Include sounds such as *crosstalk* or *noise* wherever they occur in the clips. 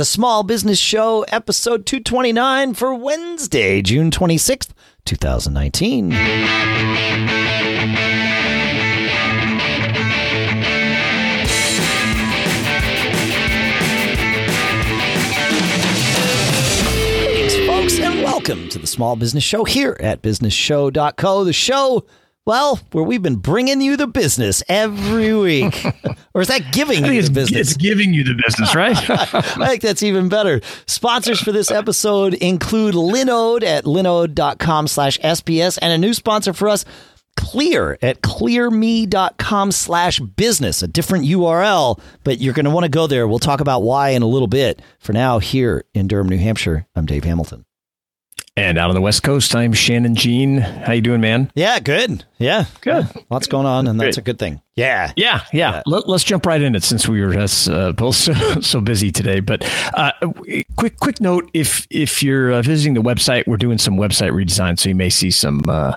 the Small Business Show, episode 229 for Wednesday, June 26th, 2019. Greetings, folks, and welcome to the Small Business Show here at businessshow.co, the show well, where we've been bringing you the business every week. *laughs* or is that giving you the business? It's giving you the business, right? *laughs* I think that's even better. Sponsors for this episode include Linode at linode.com slash SBS and a new sponsor for us, Clear at clearme.com slash business, a different URL, but you're going to want to go there. We'll talk about why in a little bit. For now, here in Durham, New Hampshire, I'm Dave Hamilton. And out on the West Coast, I'm Shannon Jean. How you doing, man? Yeah, good. Yeah, good. Lots going on, and that's a good thing. Yeah, yeah, yeah. yeah. Let, us jump right in it since we were uh, both *laughs* so, so, busy today. But uh, quick, quick note: if if you're uh, visiting the website, we're doing some website redesign, so you may see some uh,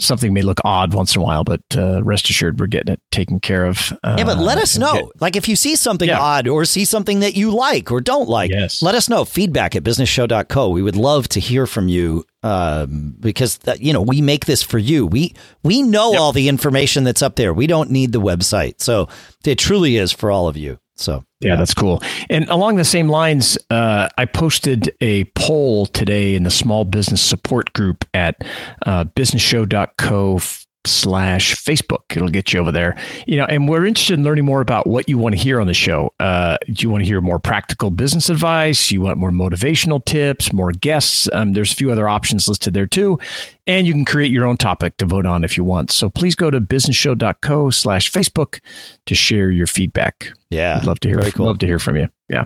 something may look odd once in a while, but uh, rest assured we're getting it taken care of. Uh, yeah, but let us know. Get, like if you see something yeah. odd or see something that you like or don't like, yes. let us know. Feedback at businessshow.co. We would love to hear from you um, because that, you know we make this for you. We we know yep. all the information that's up there. We don't need the website, so it truly is for all of you. So yeah, that's cool. And along the same lines, uh, I posted a poll today in the small business support group at uh, businessshow.co slash Facebook. It'll get you over there. You know, and we're interested in learning more about what you want to hear on the show. Uh, do you want to hear more practical business advice? You want more motivational tips, more guests? Um, there's a few other options listed there too. And you can create your own topic to vote on if you want. So please go to businessshow.co slash Facebook to share your feedback. Yeah. I'd love to hear, cool. love to hear from you. Yeah.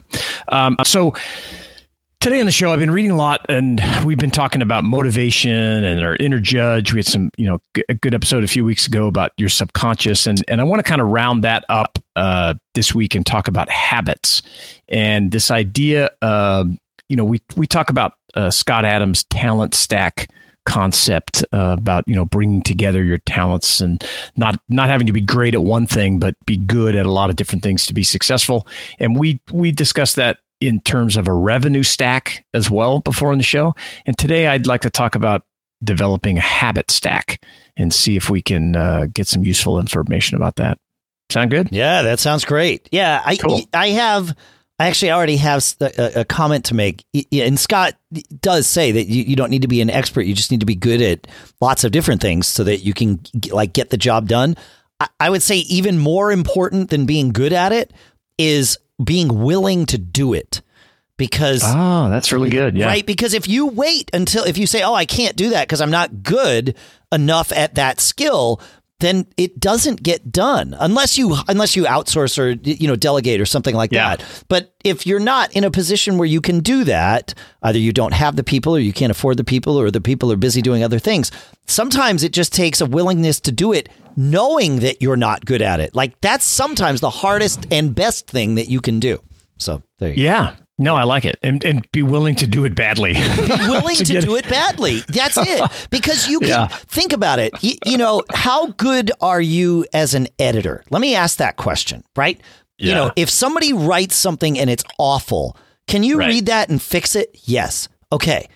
Um, so, Today on the show, I've been reading a lot, and we've been talking about motivation and our inner judge. We had some, you know, a good episode a few weeks ago about your subconscious, and and I want to kind of round that up uh, this week and talk about habits and this idea. Uh, you know, we we talk about uh, Scott Adams' talent stack concept uh, about you know bringing together your talents and not not having to be great at one thing but be good at a lot of different things to be successful and we we discussed that in terms of a revenue stack as well before on the show. And today I'd like to talk about developing a habit stack and see if we can uh, get some useful information about that. Sound good? Yeah, that sounds great. Yeah, I cool. I have I actually already have a, a, comment to make. And Scott does say that you, you don't need to be an expert; you just need to be good at lots of different things so that you can like get the job done. I, I would say even more important than being good at it is being willing to do it because oh that's really good yeah. right because if you wait until if you say oh i can't do that because i'm not good enough at that skill then it doesn't get done unless you unless you outsource or you know delegate or something like yeah. that but if you're not in a position where you can do that either you don't have the people or you can't afford the people or the people are busy doing other things sometimes it just takes a willingness to do it knowing that you're not good at it like that's sometimes the hardest and best thing that you can do so there you yeah go. No, I like it, and and be willing to do it badly. be *laughs* willing to, to do it badly. That's it. *laughs* Because you can yeah. think about it. You, you, know, how good are you as an editor? Let me ask that question. Right. Yeah. You know, if somebody writes something and it's awful, can you right. read that and fix it? Yes. Okay.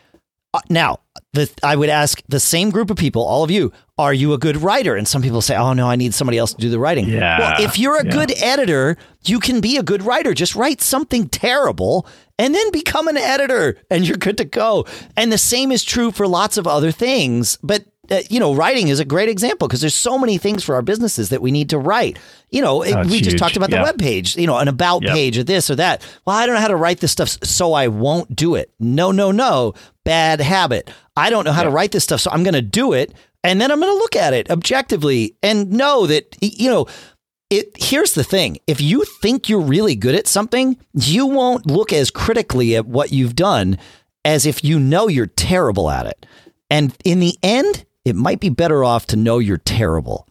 Uh, now, the, I would ask the same group of people, all of you, are you a good writer? And some people say, oh, no, I need somebody else to do the writing. Yeah. Well, if you're a yeah. good editor, you can be a good writer. Just write something terrible and then become an editor and you're good to go. And the same is true for lots of other things. But uh, you know, writing is a great example because there's so many things for our businesses that we need to write. You know, oh, we just talked about the web page, you know, an about yep. page or this or that. Well, I don't know how to write this stuff, so I won't do it. No, no, no. Bad habit. I don't know how to write this stuff, so I'm going to do it. And then I'm going to look at it objectively and know that, you know, it, here's the thing if you think you're really good at something, you won't look as critically at what you've done as if you know you're terrible at it. And in the end, it might be better off to know you're terrible.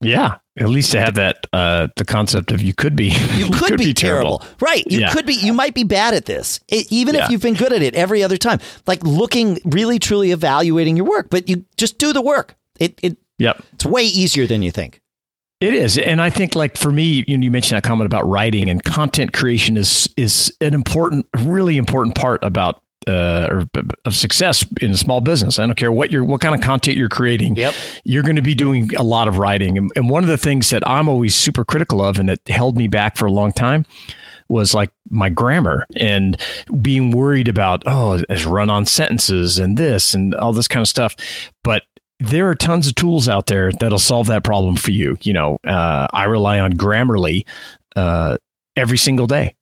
Yeah, at least to have that uh, the concept of you could be you *laughs* could, could be, be terrible. terrible. right you yeah. could be you might be bad at this it, even yeah. if you've been good at it every other time like looking really truly evaluating your work but you just do the work it it yep it's way easier than you think It is, and I think like for me, you, know, you mentioned that comment about writing and content creation is is an important, really important part about uh, or of success in a small business. I don't care what you're, what kind of content you're creating. Yep. You're going to be doing a lot of writing, and, and one of the things that I'm always super critical of, and it held me back for a long time, was like my grammar and being worried about oh, it's run on sentences and this and all this kind of stuff. But there are tons of tools out there that'll solve that problem for you. You know, uh, I rely on Grammarly uh, every single day,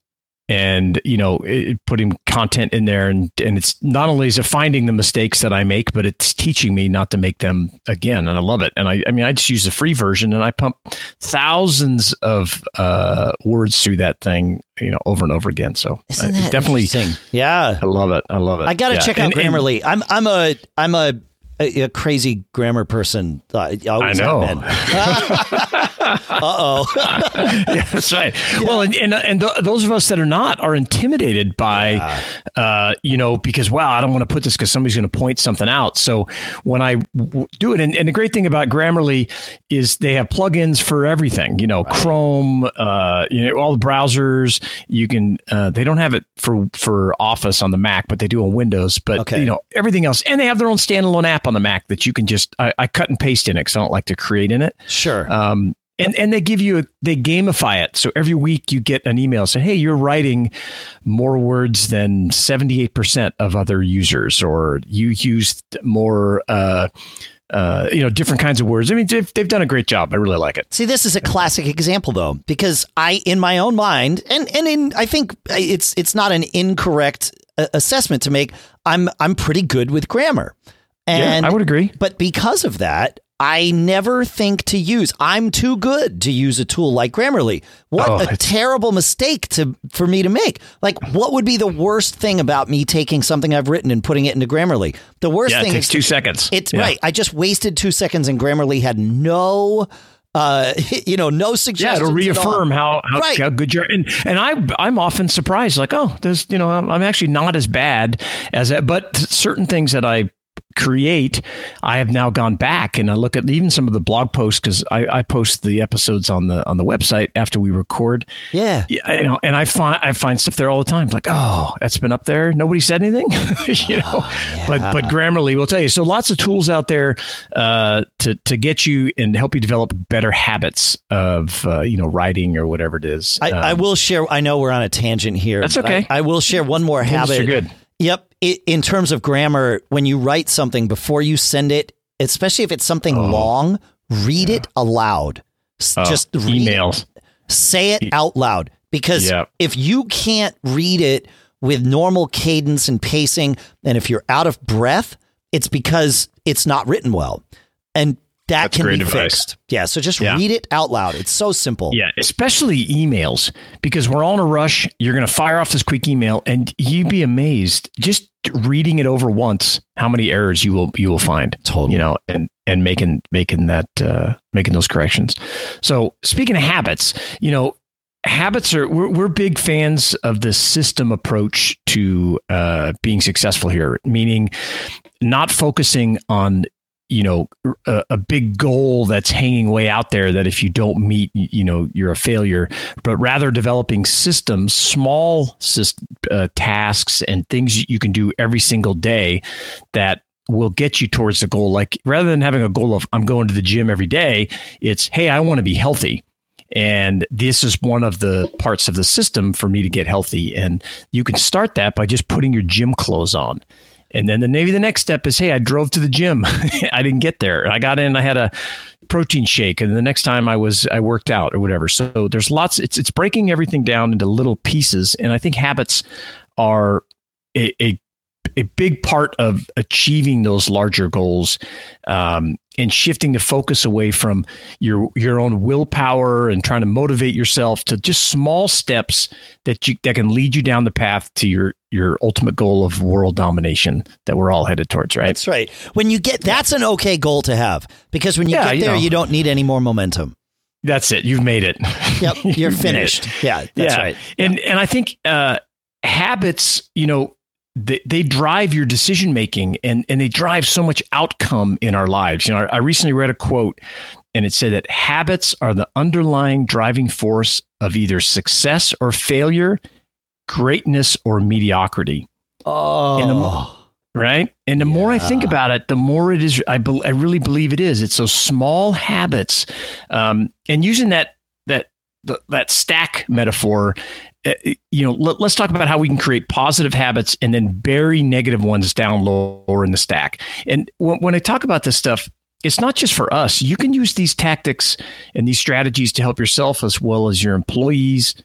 and you know, it, putting content in there, and and it's not only is it finding the mistakes that I make, but it's teaching me not to make them again, and I love it. And I, I mean, I just use the free version, and I pump thousands of uh, words through that thing, you know, over and over again. So Isn't that definitely, interesting? Yeah, I love it. I love it. I got to Yeah. check out And- and- Grammarly. I'm I'm a I'm a a, a crazy grammar person. Uh, I, always I know. *laughs* *laughs* *laughs* uh oh. *laughs* yeah, that's right. Well, and and, and th- those of us that are not are intimidated by, uh, you know, because wow, I don't want to put this because somebody's going to point something out. So when I w- do it, and, and the great thing about Grammarly is they have plugins for everything. You know, Chrome, uh, you know, all the browsers. You can. Uh, they don't have it for for Office on the Mac, but they do on Windows. But Okay. you know, everything else, and they have their own standalone app on the Mac that you can just I, I cut and paste in it because I don't like to create in it. Sure. Um, and, and they give you a, they gamify it. So every week you get an email saying, "Hey, you're writing more words than 78% of other users or you used more uh, uh, you know, different kinds of words." I mean, they've, they've done a great job. I really like it. See, this is a classic example though, because I, in my own mind, and and in I think it's it's not an incorrect uh, assessment to make. I'm I'm pretty good with grammar, and yeah, I would agree. But because of that, I never think to use. I'm too good to use a tool like Grammarly. What Oh, a terrible mistake to for me to make. Like, what would be the worst thing about me taking something I've written and putting it into Grammarly? The worst Yeah, it thing takes is two seconds. it's Yeah. right. I just wasted two seconds, and Grammarly had no, uh, *laughs* you know, no Yeah, suggestions. at all. reaffirm how how, Right. how good you're, and and I I'm often surprised, like, oh, there's you know, I'm, I'm actually not as bad as that, but certain things that I create, I have now gone back and I look at even some of the blog posts because I, I post the episodes on the on the website after we record. Yeah. Yeah, you know, and I find I find stuff there all the time. Like, oh, that's been up there. Nobody said anything, *laughs* you know. Oh, But but Grammarly will tell you. So lots of tools out there uh, to to get you and help you develop better habits of uh, you know writing or whatever it is. I, I Um, will share. I know we're on a tangent here. That's but I- okay. I, will share one more habit. You're good. Yep. In terms of grammar, when you write something before you send it, especially if it's something oh. long, read it aloud. Oh, Just read it. emails. say it out loud. Because if you can't read it with normal cadence and pacing and if you're out of breath it's because it's not written well. And that That's can be advice. fixed yeah so just Yeah. read it out loud it's so simple Yeah, especially emails because we're all in a rush. You're going to fire off this quick email, and you'd be amazed just reading it over once how many errors you will you will find. Totally. you know, and and making making that uh, making those corrections. So speaking of habits, you know, habits are we're, we're big fans of the system approach to uh, being successful here, meaning not focusing on you know a, a big goal that's hanging way out there that if you don't meet you know you're a failure but rather developing systems small syst- uh, tasks and things you can do every single day that will get you towards the goal. Like rather than having a goal of i'm going to the gym every day it's hey i want to be healthy. And this is one of the parts of the system for me to get healthy. And you can start that by just putting your gym clothes on and then the, maybe the next step is, hey, I drove to the gym. *laughs* I didn't get there. I got in. I had a protein shake, and the next time I was, I worked out or whatever. So there's lots. It's it's breaking everything down into little pieces, and I think habits are a, a a big part of achieving those larger goals um, and shifting the focus away from your your own willpower and trying to motivate yourself to just small steps that you that can lead you down the path to your your ultimate goal of world domination that we're all headed towards right? That's right. When you get that's an okay goal to have because when you Yeah, get you there know. you don't need any more momentum. That's it. You've made it. Yep *laughs* you're finished. Yeah that's yeah. right. And and I think uh, habits, you know, they, they drive your decision making and and they drive so much outcome in our lives. You know, I, I recently read a quote and it said that habits are the underlying driving force of either success or failure, greatness or mediocrity. Oh, And right? And the more I think about it, the more it is. I bel I really believe it is. It's those small habits, um, and using that that the, that stack metaphor. Uh, You know, let, let's talk about how we can create positive habits and then bury negative ones down lower in the stack. And when, when I talk about this stuff, it's not just for us. You can use these tactics and these strategies to help yourself as well as your employees,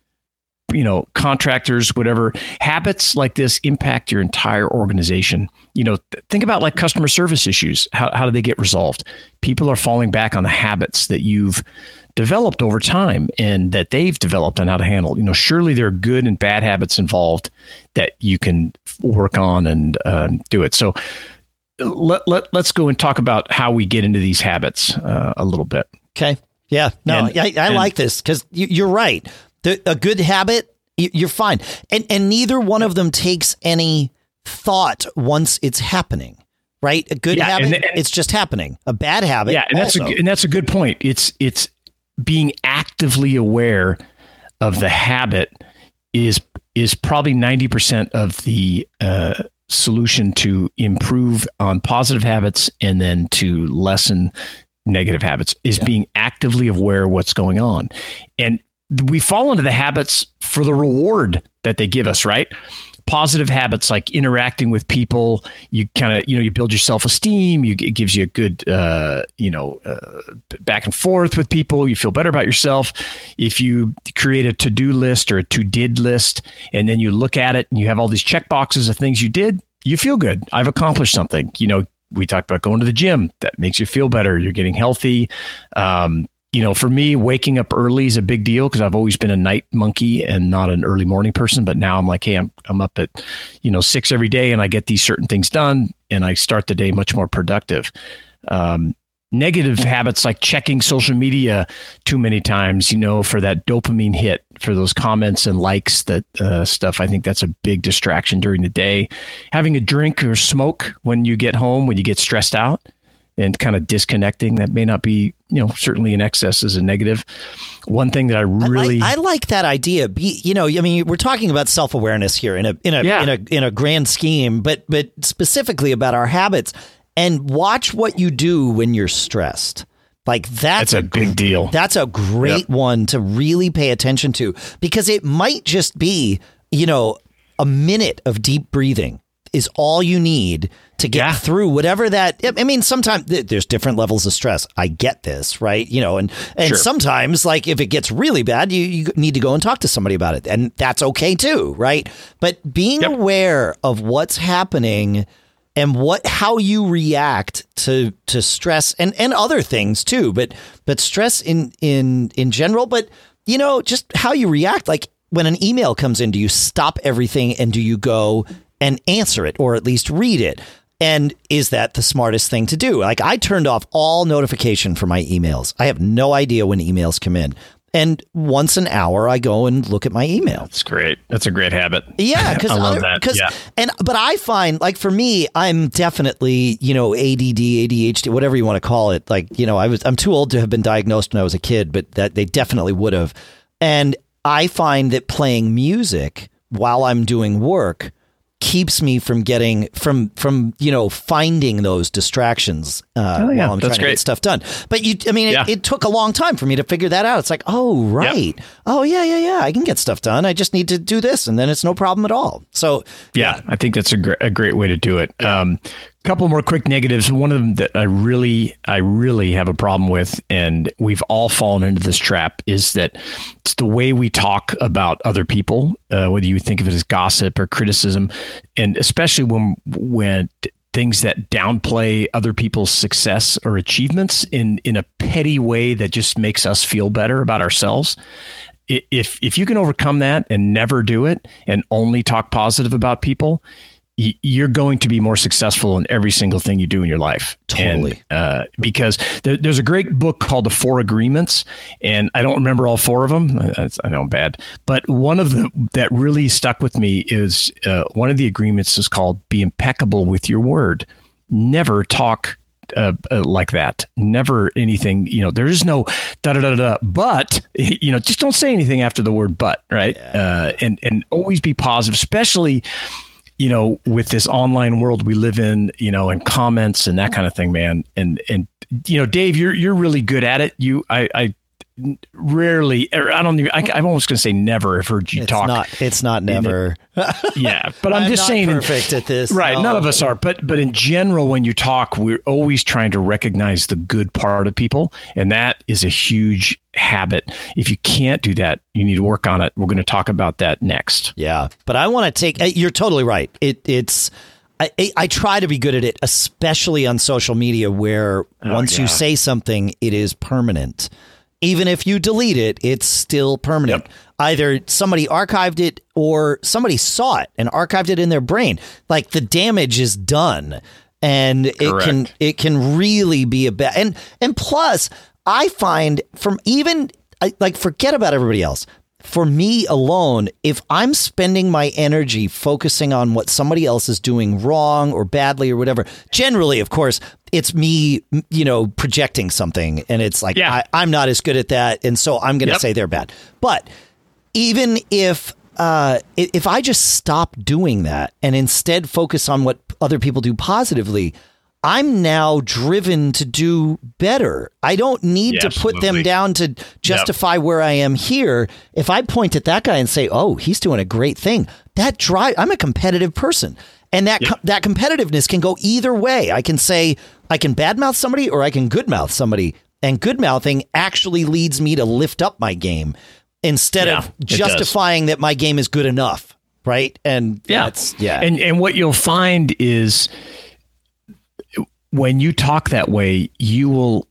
you know, contractors, whatever. Habits like this impact your entire organization. You know, th- think about like customer service issues. How, how do they get resolved? People are falling back on the habits that you've developed over time and that they've developed on how to handle. You know, surely there are good and bad habits involved that you can work on and um, do it. So let, let, let's go and talk about how we get into these habits uh, a little bit. Okay. Yeah. No, And- I, I and- like this because you, you're right. The, a good habit, you- you're fine, and and neither one of them takes any thought once it's happening. Right. A good Yeah, habit, and- and- it's just happening. A bad habit, yeah, and that's a, and that's a good point. It's it's being actively aware of the habit is is probably ninety percent of the uh, solution to improve on positive habits and then to lessen negative habits is being actively aware of what's going on, and we fall into the habits for the reward that they give us, right? Positive habits like interacting with people you kind of you know you build your self-esteem you it gives you a good uh, you know uh, back and forth with people you feel better about yourself. If you create a to-do list or a to-did list and then you look at it and you have all these check boxes of things you did you feel good. I've accomplished something. You know we talked about going to the gym. That makes you feel better. You're getting healthy. Um, you know, for me, waking up early is a big deal because I've always been a night monkey and not an early morning person. But now I'm like, hey, I'm I'm up at, you know, six every day, and I get these certain things done, and I start the day much more productive. Um, negative habits like checking social media too many times, you know, for that dopamine hit, for those comments and likes, that uh, stuff. I think that's a big distraction during the day. Having a drink or smoke when you get home, when you get stressed out and kind of disconnecting that may not be you know certainly in excess is a negative. one thing that i really I, like, I like that idea. Be, you know, I mean, we're talking about self awareness here in a in a Yeah. in a in a grand scheme, but but specifically about our habits and watch what you do when you're stressed. Like that's, that's a big deal That's a great one to really pay attention to because it might just be, you know, a minute of deep breathing is all you need to get Yeah. through whatever that I mean sometimes there's different levels of stress. I get this, right? You know, and and Sure. sometimes like if it gets really bad, you you need to go and talk to somebody about it. And that's okay too, right? But being Yep. aware of what's happening and what how you react to to stress and and other things too but but stress in in in general but you know just how you react like when an email comes in do you stop everything and do you go and answer it or at least read it and is that the smartest thing to do like i turned off all notification for my emails i have no idea when emails come in and once an hour i go and look at my email that's great that's a great habit yeah, because *laughs* I love that. Yeah. and but I find like for me, I'm definitely you know ADD, ADHD, whatever you want to call it. Like you know, I was I'm too old to have been diagnosed when I was a kid, but that they definitely would have. And I find that playing music while I'm doing work keeps me from getting from from you know finding those distractions uh, Oh, yeah. while I'm That's trying to great. get stuff done. But you, I mean, it, Yeah. it took a long time for me to figure that out. It's like, oh right, oh yeah, yeah, yeah, I can get stuff done. I just need to do this, and then it's no problem at all. So Yeah, I think that's a, gr- a great way to do it. Um, couple more quick negatives. One of them that I really, I really have a problem with, and we've all fallen into this trap, is that it's the way we talk about other people, uh, whether you think of it as gossip or criticism, and especially when when things that downplay other people's success or achievements in in a petty way that just makes us feel better about ourselves if if you can overcome that and never do it and only talk positive about people you're going to be more successful in every single thing you do in your life. Totally. And, uh, because there, there's a great book called The Four Agreements, and I don't remember all four of them. I, I know I'm bad, but one of the that really stuck with me is uh, one of the agreements is called "Be impeccable with your word." Never talk uh, uh, like that. Never anything, you know, there is no da da da da, but, *laughs* you know, just don't say anything after the word but, right? Yeah. Uh, and, and always be positive, especially, you know, with this online world we live in, you know, and comments and that kind of thing, man. And, and, you know, Dave, you're, you're really good at it. You, I, I, rarely or I don't even I, am almost going to say never i've heard you it's talk. Not, it's not never. *laughs* yeah, but I'm, I'm just saying perfect at this. Right, no. none of us are, but but in general when you talk we're always trying to recognize the good part of people and that is a huge habit. If you can't do that, you need to work on it. We're going to talk about that next. Yeah, but I want to take eh, you're totally right. It it's I, I try to be good at it, especially on social media, where oh, once yeah. you say something, it is permanent even if you delete it, it's still permanent. Yep. Either somebody archived it or somebody saw it and archived it in their brain. Like the damage is done. And Correct. it can it can really be a bad and and plus I find from even like forget about everybody else for me alone, if I'm spending my energy focusing on what somebody else is doing wrong or badly or whatever, generally, of course, it's me, you know, projecting something. And it's like, yeah. I, am not as good at that. And so I'm going to yep. say they're bad. But even if, uh, if I just stop doing that and instead focus on what other people do positively, I'm now driven to do better. I don't need yeah, to put them down to justify yep. where I am here. If I point at that guy and say, "Oh, he's doing a great thing," that drive. I'm a competitive person, and that yep. that competitiveness can go either way. I can say I can badmouth somebody, or I can goodmouth somebody, and goodmouthing actually leads me to lift up my game instead yeah, of justifying that my game is good enough, right? And yeah, yeah, and and what you'll find is when you talk that way, you will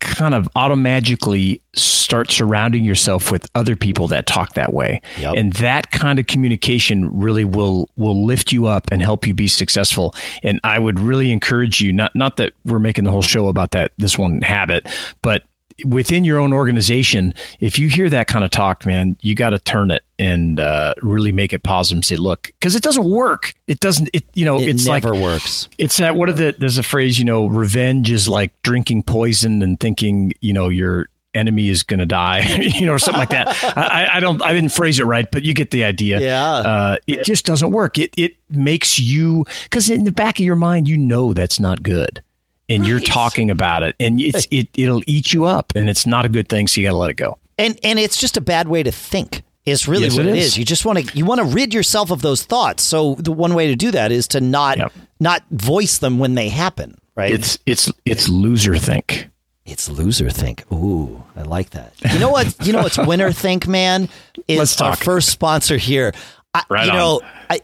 kind of automatically start surrounding yourself with other people that talk that way. Yep. And that kind of communication really will will lift you up and help you be successful. And I would really encourage you not not that we're making the whole show about that this one habit, but within your own organization, if you hear that kind of talk, man, you got to turn it and uh, really make it positive and say, look, because it doesn't work. It doesn't, it, you know, it it's never like, works. It's that, what are the, there's a phrase, you know, revenge is like drinking poison and thinking, you know, your enemy is going to die, *laughs* you know, or something like that. I, I, don't, I didn't phrase it right, but you get the idea. Yeah. Uh, it just doesn't work. It, it makes you, because in the back of your mind, you know, that's not good and right. you're talking about it and it's it it'll eat you up and it's not a good thing so you got to let it go and and it's just a bad way to think is really yes, what it is. is. You just want to you want to rid yourself of those thoughts. So the one way to do that is to not yep. not voice them when they happen, right? It's it's it's loser think. It's loser think. Ooh, I like that. You know what? You know what's winner think, man? *laughs* Is our first sponsor here. I, right you know, I,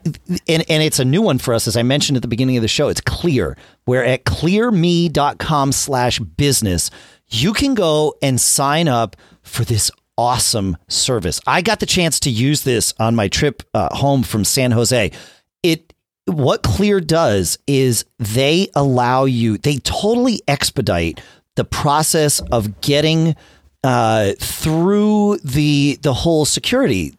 and, and it's a new one for us, as I mentioned at the beginning of the show. It's Clear, where at clearme.com slash business, you can go and sign up for this awesome service. I got the chance to use this on my trip uh, home from San Jose. It what Clear does is they allow you, they totally expedite the process of getting uh, through the the whole security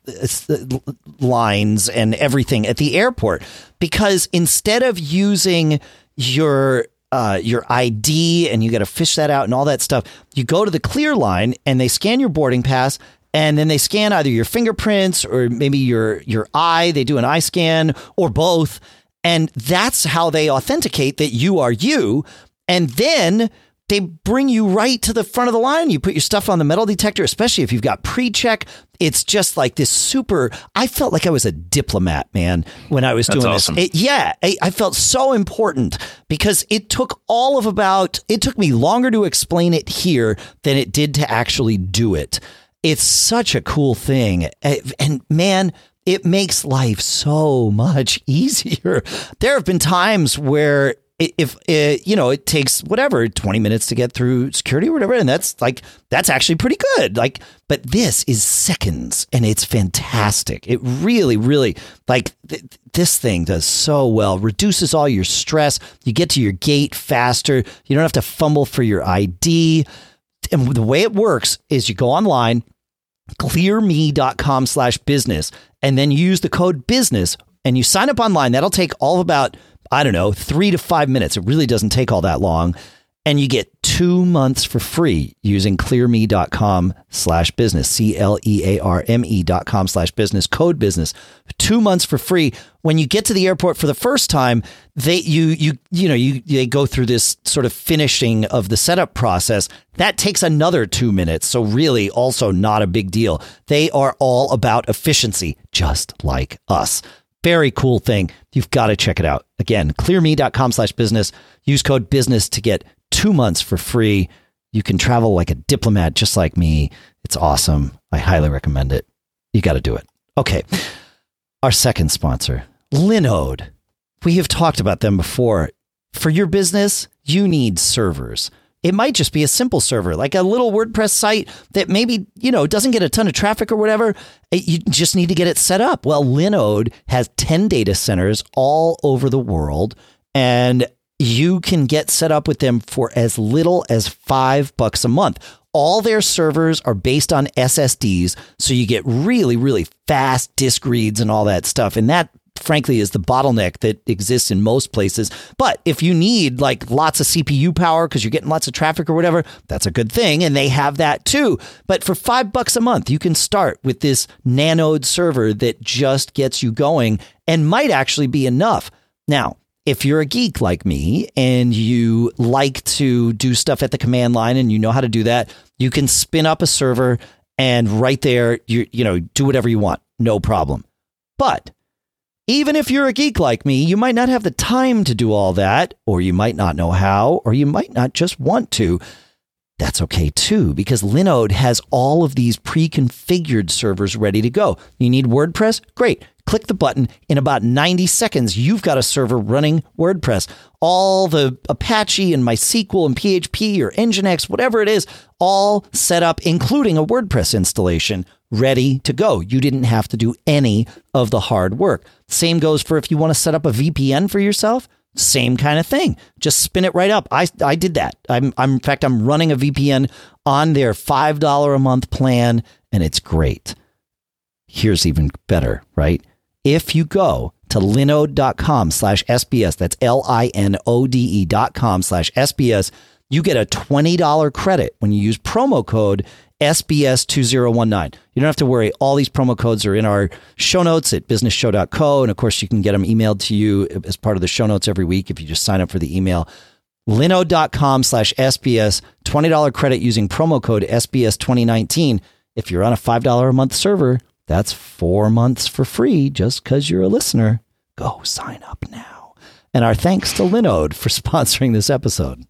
lines and everything at the airport because instead of using your uh, your ID and you got to fish that out and all that stuff, you go to the clear line and they scan your boarding pass and then they scan either your fingerprints or maybe your your eye. They do an eye scan or both, and that's how they authenticate that you are you. And then they bring you right to the front of the line. You put your stuff on the metal detector, especially if you've got pre-check. It's just like this super. I felt like I was a diplomat, man, when I was That's doing awesome. this. It, yeah, I, I felt so important because it took all of about. It took me longer to explain it here than it did to actually do it. It's such a cool thing, eh, and man, it makes life so much *laughs* easier. There have been times where if it, you know it takes whatever 20 minutes to get through security or whatever and that's like that's actually pretty good. Like but this is seconds and it's fantastic. It really really like th- this thing does so well reduces all your stress. You get to your gate faster. You don't have to fumble for your id and the way it works is you go online clearme.com slash business and then use the code business and you sign up online. That'll take all about I don't know, three to five minutes. It really doesn't take all that long. and you get two months for free using clearme.com slash business c-l-e-a-r-m-e dot com slash business code business. Two months for free. When you get to the airport for the first time they you you you know you they go through this sort of finishing of the setup process. That takes another two minutes. So really also not a big deal. They are all about efficiency just like us very cool thing you've got to check it out again clearme.com slash business use code business to get two months for free. You can travel like a diplomat, just like me. It's awesome. I highly recommend it. You got to do it. Okay. Our second sponsor, Linode. We have talked about them before. For your business, you need servers. It might just be a simple server, like a little WordPress site that maybe, you know, doesn't get a ton of traffic or whatever. You just need to get it set up. Well, Linode has 10 data centers all over the world. And you can get set up with them for as little as five bucks a month. All their servers are based on SSDs, so you get really, really fast disk reads and all that stuff. And that, frankly, is the bottleneck that exists in most places. But if you need like lots of CPU power because you're getting lots of traffic or whatever, that's a good thing. And they have that too. But for five bucks a month, you can start with this Nanode server that just gets you going and might actually be enough. Now, if you're a geek like me and you like to do stuff at the command line and you know how to do that, you can spin up a server and right there you you know do whatever you want, no problem. But even if you're a geek like me, you might not have the time to do all that or you might not know how or you might not just want to. That's okay too, because Linode has all of these pre configured servers ready to go. You need WordPress? Great click the button. In about 90 seconds, you've got a server running WordPress. All the Apache and MySQL and PHP or Nginx, whatever it is, all set up, including a WordPress installation, ready to go. You didn't have to do any of the hard work. Same goes for if you want to set up a VPN for yourself. Same kind of thing. Just spin it right up. I, I did that. I'm, I'm in fact I'm running a VPN on their five dollar a month plan, and it's great. Here's even better, right? If you go to linode.com slash SBS, that's L I N O D E dot com slash SBS, you get a $20 credit when you use promo code SBS2019. You don't have to worry. All these promo codes are in our show notes at businessshow.co. And of course, you can get them emailed to you as part of the show notes every week if you just sign up for the email. Linode.com slash SBS, $20 credit using promo code SBS2019. If you're on a $5 a month server, that's four months for free just because you're a listener. Go sign up now. And our thanks to Linode for *laughs* sponsoring this episode.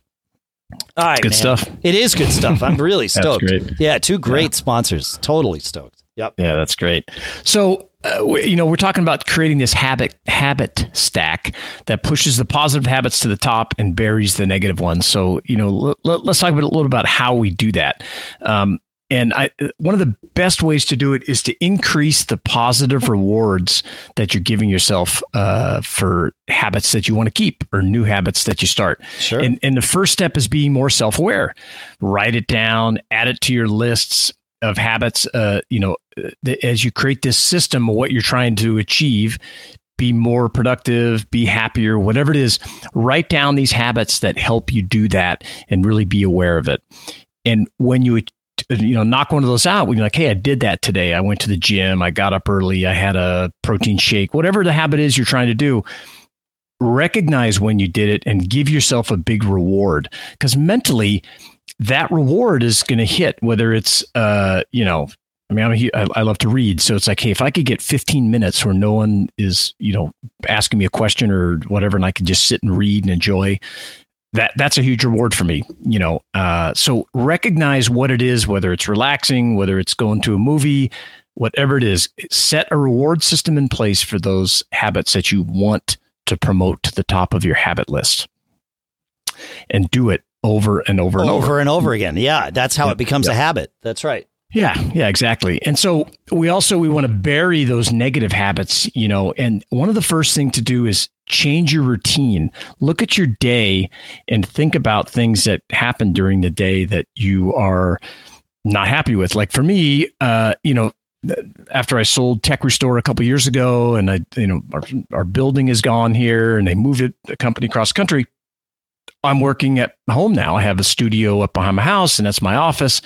All right, good man. stuff. It is good stuff. I'm really *laughs* stoked. Yeah, two great yeah. sponsors. Totally stoked. Yep. Yeah, that's great. So, uh, you know, we're talking about creating this habit habit stack that pushes the positive habits to the top and buries the negative ones. So, you know, l- l- let's talk a little about how we do that. Um, and I, one of the best ways to do it is to increase the positive rewards that you're giving yourself uh, for habits that you want to keep or new habits that you start. Sure. And, and the first step is being more self aware. Write it down, add it to your lists of habits. Uh, you know, as you create this system of what you're trying to achieve, be more productive, be happier, whatever it is, write down these habits that help you do that and really be aware of it. And when you you know, knock one of those out. We'd be like, hey, I did that today. I went to the gym. I got up early. I had a protein shake. Whatever the habit is you're trying to do, recognize when you did it and give yourself a big reward because mentally, that reward is going to hit. Whether it's, uh, you know, I mean, I'm I love to read, so it's like, hey, if I could get 15 minutes where no one is, you know, asking me a question or whatever, and I can just sit and read and enjoy that that's a huge reward for me you know uh, so recognize what it is whether it's relaxing whether it's going to a movie whatever it is set a reward system in place for those habits that you want to promote to the top of your habit list and do it over and over and over over and over again yeah that's how yep. it becomes yep. a habit that's right yeah, yeah, exactly. And so we also we want to bury those negative habits, you know, and one of the first thing to do is change your routine. Look at your day and think about things that happen during the day that you are not happy with. Like for me, uh, you know, after I sold Tech Restore a couple years ago, and I, you know, our, our building is gone here, and they moved it, the company across country I'm working at home now. I have a studio up behind my house, and that's my office.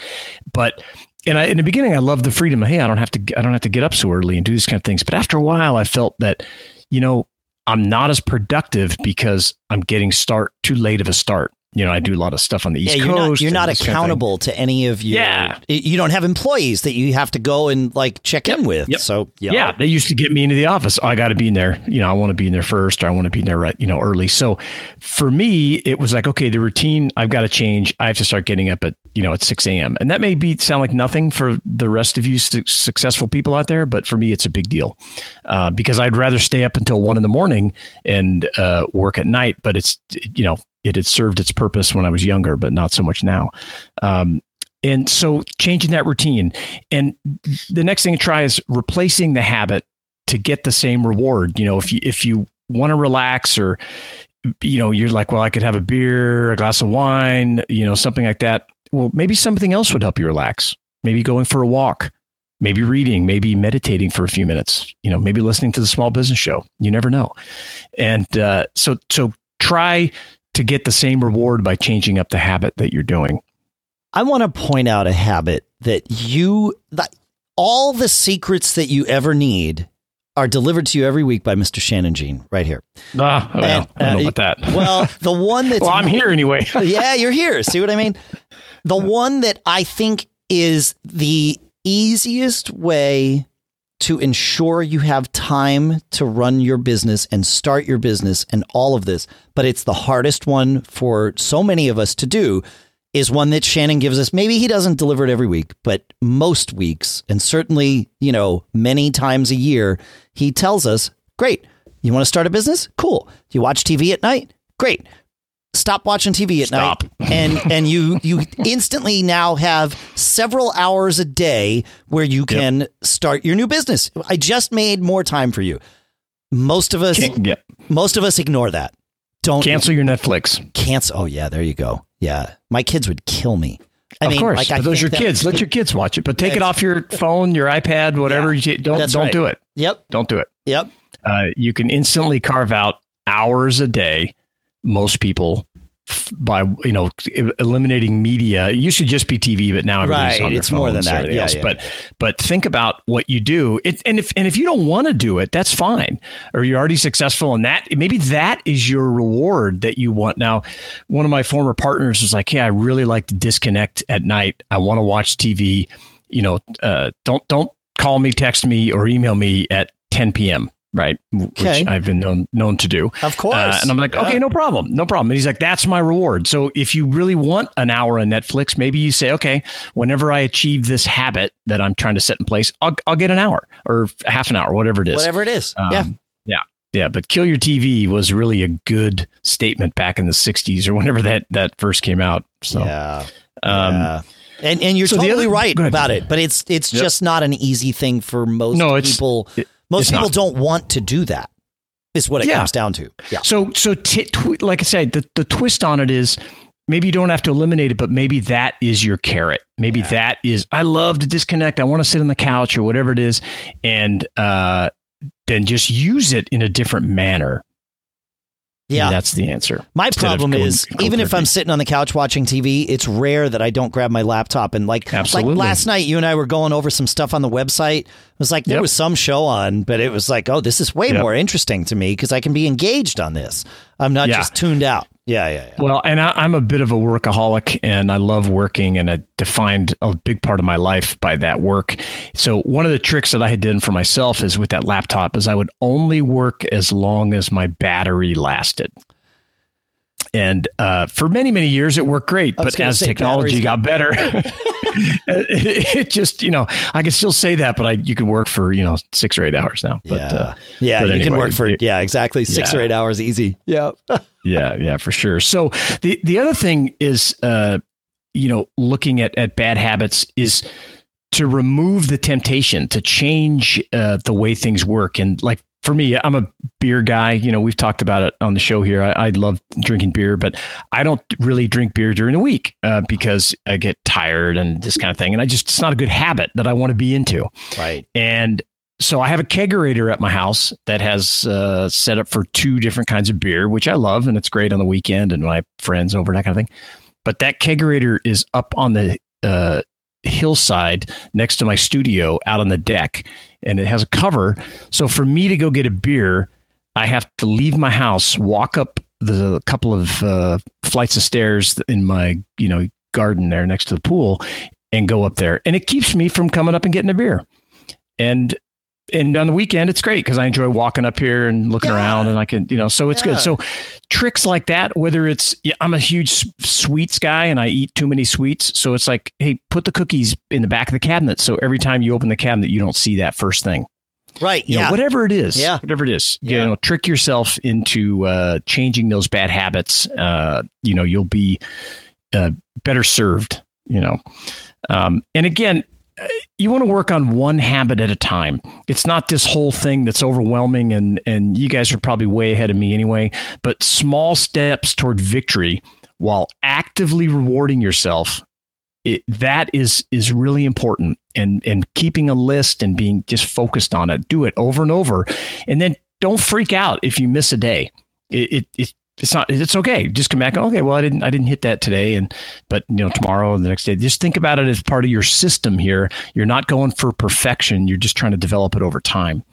But and I, in the beginning, I loved the freedom. Hey, I don't have to. I don't have to get up so early and do these kind of things. But after a while, I felt that, you know, I'm not as productive because I'm getting start too late of a start you know, I do a lot of stuff on the East yeah, you're Coast. Not, you're not accountable kind of to any of your. Yeah. You don't have employees that you have to go and like check yep. in with. Yep. So, yeah. yeah, they used to get me into the office. Oh, I got to be in there. You know, I want to be in there first or I want to be in there right, you know, early. So for me, it was like, okay, the routine, I've got to change. I have to start getting up at, you know, at 6 a.m. And that may be sound like nothing for the rest of you su- successful people out there, but for me, it's a big deal uh, because I'd rather stay up until one in the morning and uh, work at night. But it's, you know, it had served its purpose when I was younger, but not so much now. Um, and so changing that routine. And the next thing to try is replacing the habit to get the same reward. You know, if you if you want to relax or you know, you're like, well, I could have a beer, a glass of wine, you know, something like that. Well, maybe something else would help you relax. Maybe going for a walk, maybe reading, maybe meditating for a few minutes, you know, maybe listening to the small business show. You never know. And uh, so, so try to get the same reward by changing up the habit that you're doing. I want to point out a habit that you, that all the secrets that you ever need are delivered to you every week by Mr. Shannon Jean right here. Ah, well, and, I don't know uh, about that. *laughs* well, the one that's well, I'm here anyway. *laughs* yeah, you're here. See what I mean? The one that I think is the easiest way to ensure you have time to run your business and start your business and all of this, but it's the hardest one for so many of us to do is one that Shannon gives us. Maybe he doesn't deliver it every week, but most weeks, and certainly, you know, many times a year, he tells us, great, you want to start a business? Cool. Do you watch TV at night? Great stop watching TV at stop. night and and you you instantly now have several hours a day where you can yep. start your new business. I just made more time for you. Most of us most of us ignore that. Don't cancel your Netflix. Cancel. Oh yeah, there you go. Yeah. My kids would kill me. I of mean, course, like, those are your kids. Let your kids watch it, but take it off your phone, your iPad, whatever. Yeah, you, don't don't right. do it. Yep. Don't do it. Yep. Uh, you can instantly carve out hours a day most people by you know eliminating media. It used to just be TV, but now everybody's right. on their it's more than that. Yeah, yeah, But but think about what you do. It, and if and if you don't want to do it, that's fine. Or you're already successful in that. Maybe that is your reward that you want. Now, one of my former partners was like, "Hey, I really like to disconnect at night. I want to watch TV. You know, uh, don't don't call me, text me, or email me at 10 p.m." right? Okay. Which I've been known known to do. Of course. Uh, and I'm like, yeah. okay, no problem, no problem. And he's like, that's my reward. So if you really want an hour on Netflix, maybe you say, okay, whenever I achieve this habit that I'm trying to set in place, I'll I'll get an hour or half an hour, whatever it is. Whatever it is. Um, yeah. Yeah. Yeah, but kill your TV was really a good statement back in the '60s or whenever that that first came out. So, yeah, um, yeah. and and you're so totally other, right about it, but it's it's yep. just not an easy thing for most no, people. It, most people not. don't want to do that. Is what it yeah. comes down to. Yeah. So so t- tw- like I said, the the twist on it is maybe you don't have to eliminate it, but maybe that is your carrot. Maybe yeah. that is I love to disconnect. I want to sit on the couch or whatever it is, and uh, then just use it in a different manner. Yeah, that's the answer. My problem going, is even if I'm sitting on the couch watching TV, it's rare that I don't grab my laptop and like Absolutely. like last night you and I were going over some stuff on the website. It was like there yep. was some show on, but it was like, oh, this is way yep. more interesting to me because I can be engaged on this. I'm not yeah. just tuned out. Yeah, yeah, yeah. Well, and I, am a bit of a workaholic and I love working and I defined a big part of my life by that work. So one of the tricks that I had done for myself is with that laptop is I would only work as long as my battery lasted. And uh, for many, many years, it worked great. But as technology got better, it, *laughs* *laughs* it, just, you know, I can still say that, but I you can work for, you know, six or eight hours now. But, yeah, uh, yeah but you can work for, it, yeah, exactly. Six yeah. or eight hours easy. Yeah. *laughs* yeah, yeah, for sure. So the, the other thing is, uh, you know, looking at, at bad habits is to remove the temptation to change uh, the way things work. And like for me, I'm a beer guy. You know, we've talked about it on the show here. I, I love drinking beer, but I don't really drink beer during the week uh, because I get tired and this kind of thing. And I just, it's not a good habit that I want to be into. Right. And so I have a kegerator at my house that has uh, set up for two different kinds of beer, which I love, and it's great on the weekend and my friends over and that kind of thing. But that kegerator is up on the uh, hillside next to my studio out on the deck, and it has a cover. So for me to go get a beer, I have to leave my house, walk up the couple of uh, flights of stairs in my you know garden there next to the pool, and go up there, and it keeps me from coming up and getting a beer. And and on the weekend it's great because I enjoy walking up here and looking yeah. around and I can you know so it's yeah. good. So tricks like that, whether it's yeah, I'm a huge sweets guy and I eat too many sweets, so it's like hey, put the cookies in the back of the cabinet so every time you open the cabinet you don't see that first thing. Right. You yeah. Know, whatever it is. Yeah. Whatever it is. You know, trick yourself into uh, changing those bad habits. Uh, you know, you'll be uh, better served. You know, um, and again, you want to work on one habit at a time. It's not this whole thing that's overwhelming and and you guys are probably way ahead of me anyway, but small steps toward victory while actively rewarding yourself it, that is is really important. And and keeping a list and being just focused on it. Do it over and over. And then don't freak out if you miss a day. It, it, it it's not it's okay. Just come back. Okay well i didn't i didn't hit that today. And but you know tomorrow and the next day. Just think about it as part of your system here. You're not going for perfection. You're just trying to develop it over time.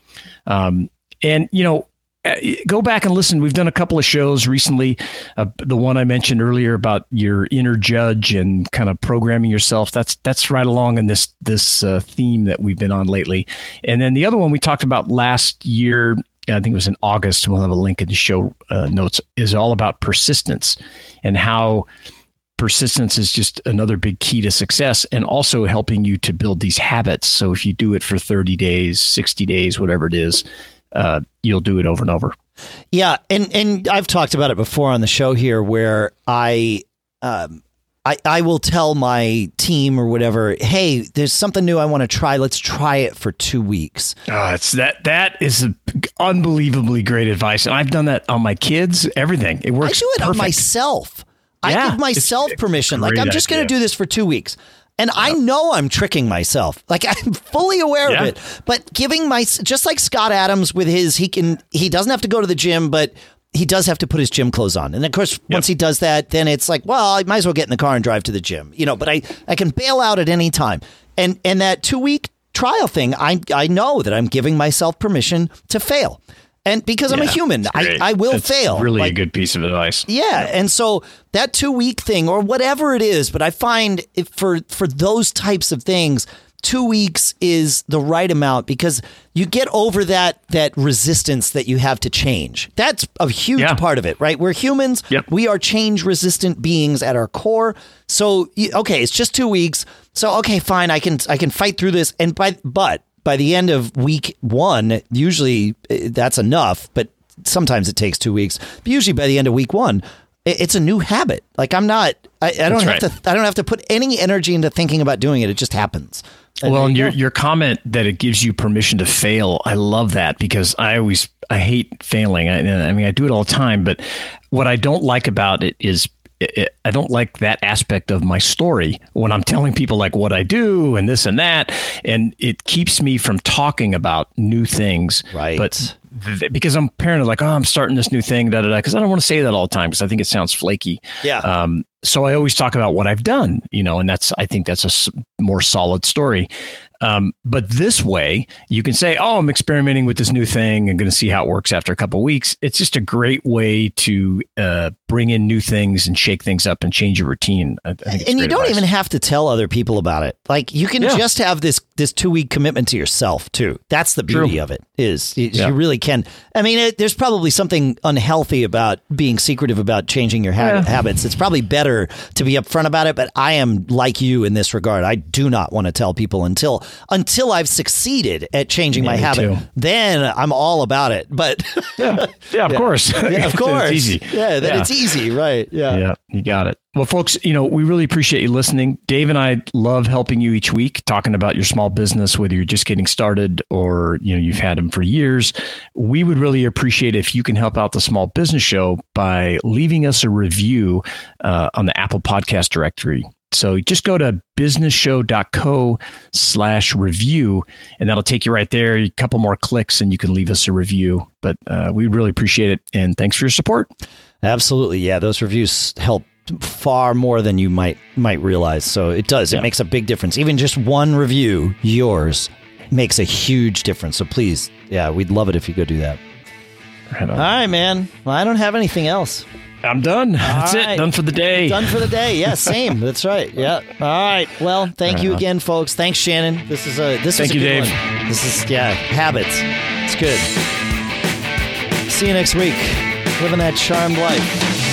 Um, and you know uh, go back and listen. We've done a couple of shows recently. Uh, the one i mentioned earlier about your inner judge and kind of programming yourself. That's that's right along in this this uh, theme that we've been on lately. And then the other one we talked about last year I think it was in August. We'll have a link in the show uh, notes. Is all about persistence and how persistence is just another big key to success, and also helping you to build these habits. So if you do it for thirty days, sixty days, whatever it is, uh, you'll do it over and over. Yeah, and and I've talked about it before on the show here, where I um, I, I will tell my team or whatever, hey, there's something new I want to try. Let's try it for two weeks. Oh, it's that that is unbelievably great advice. And I've done that on my kids, everything. It works. I do it perfect. on myself. Yeah, I give myself permission. Like I'm just going to do this for two weeks. And. I know I'm tricking myself. Like *laughs* I'm fully aware yeah. of it. But giving my just like Scott Adams with his he can he doesn't have to go to the gym, but he does have to put his gym clothes on. And of course, yep. once he does that, then it's like, well, I might as well get in the car and drive to the gym, you know, but I, I can bail out at any time. And, and that two week trial thing, I, I know that I'm giving myself permission to fail. And because yeah, I'm a human, I, I will that's fail. Really like, a good piece of advice. Yeah, yeah. And so that two week thing or whatever it is, but I find for, for those types of things, two weeks is the right amount because you get over that that resistance that you have to change. That's a huge yeah. part of it, right? We're humans. Yep. We are change resistant beings at our core. So okay, it's just two weeks. So okay, fine, I can I can fight through this. And by but by the end of week one, usually eh, that's enough. But sometimes it takes two weeks. But usually by the end of week one, it's a new habit. Like I'm not, I, I don't That's have right. to, I don't have to put any energy into thinking about doing it. It just happens. And well, and your your comment that it gives you permission to fail, I love that because I always I hate failing. I, I mean, I do it all the time, but what I don't like about it is it, I don't like that aspect of my story when I'm telling people like what I do and this and that, and it keeps me from talking about new things. Right. But th- because I'm paranoid, like, oh, I'm starting this new thing, da da da. Because I don't want to say that all the time because I think it sounds flaky. Yeah. Um, so I always talk about what I've done, you know, and that's I think that's a more solid story. Um, but this way, you can say, "Oh, I'm experimenting with this new thing and going to see how it works after a couple weeks." It's just a great way to uh, bring in new things and shake things up and change your routine. and you don't advice. even have to tell other people about it. Like you can yeah. just have this this two week commitment to yourself too. That's the beauty True. of it. Is, is yeah. you really can. I mean, it, there's probably something unhealthy about being secretive about changing your ha- yeah. habits. It's probably better to be upfront about it. But I am like you in this regard. I do not want to tell people until until I've succeeded at changing my habit. Too. Then I'm all about it. But yeah, yeah, of *laughs* course, yeah, of course, *laughs* it's easy. Yeah, then it's easy, right? Yeah, yeah, you got it. Well, folks, you know, we really appreciate you listening. Dave and I love helping you each week, talking about your small business, whether you're just getting started or, you know, you've had them for years. We would really appreciate if you can help out the small business show by leaving us a review uh, on the Apple podcast directory So just go to businessshow.co slash review, and that'll take you right there. A couple more clicks, and you can leave us a review. But uh, we really appreciate it. And thanks for your support. Absolutely. Yeah. Those reviews help far more than you might might realize. So it does. It makes a big difference. Even just one review, yours, makes a huge difference. So please, yeah, we'd love it if you could do that. Right All right, man. Well, I don't have anything else. I'm done. That's right. it. Done for the day. Done for the day. Yeah, same. That's right. Yeah. All right. Well, thank you again, folks. Thanks, Shannon. This is a this thank is a you, Dave. One. This is yeah habits. It's good. See you next week. Living that charmed life.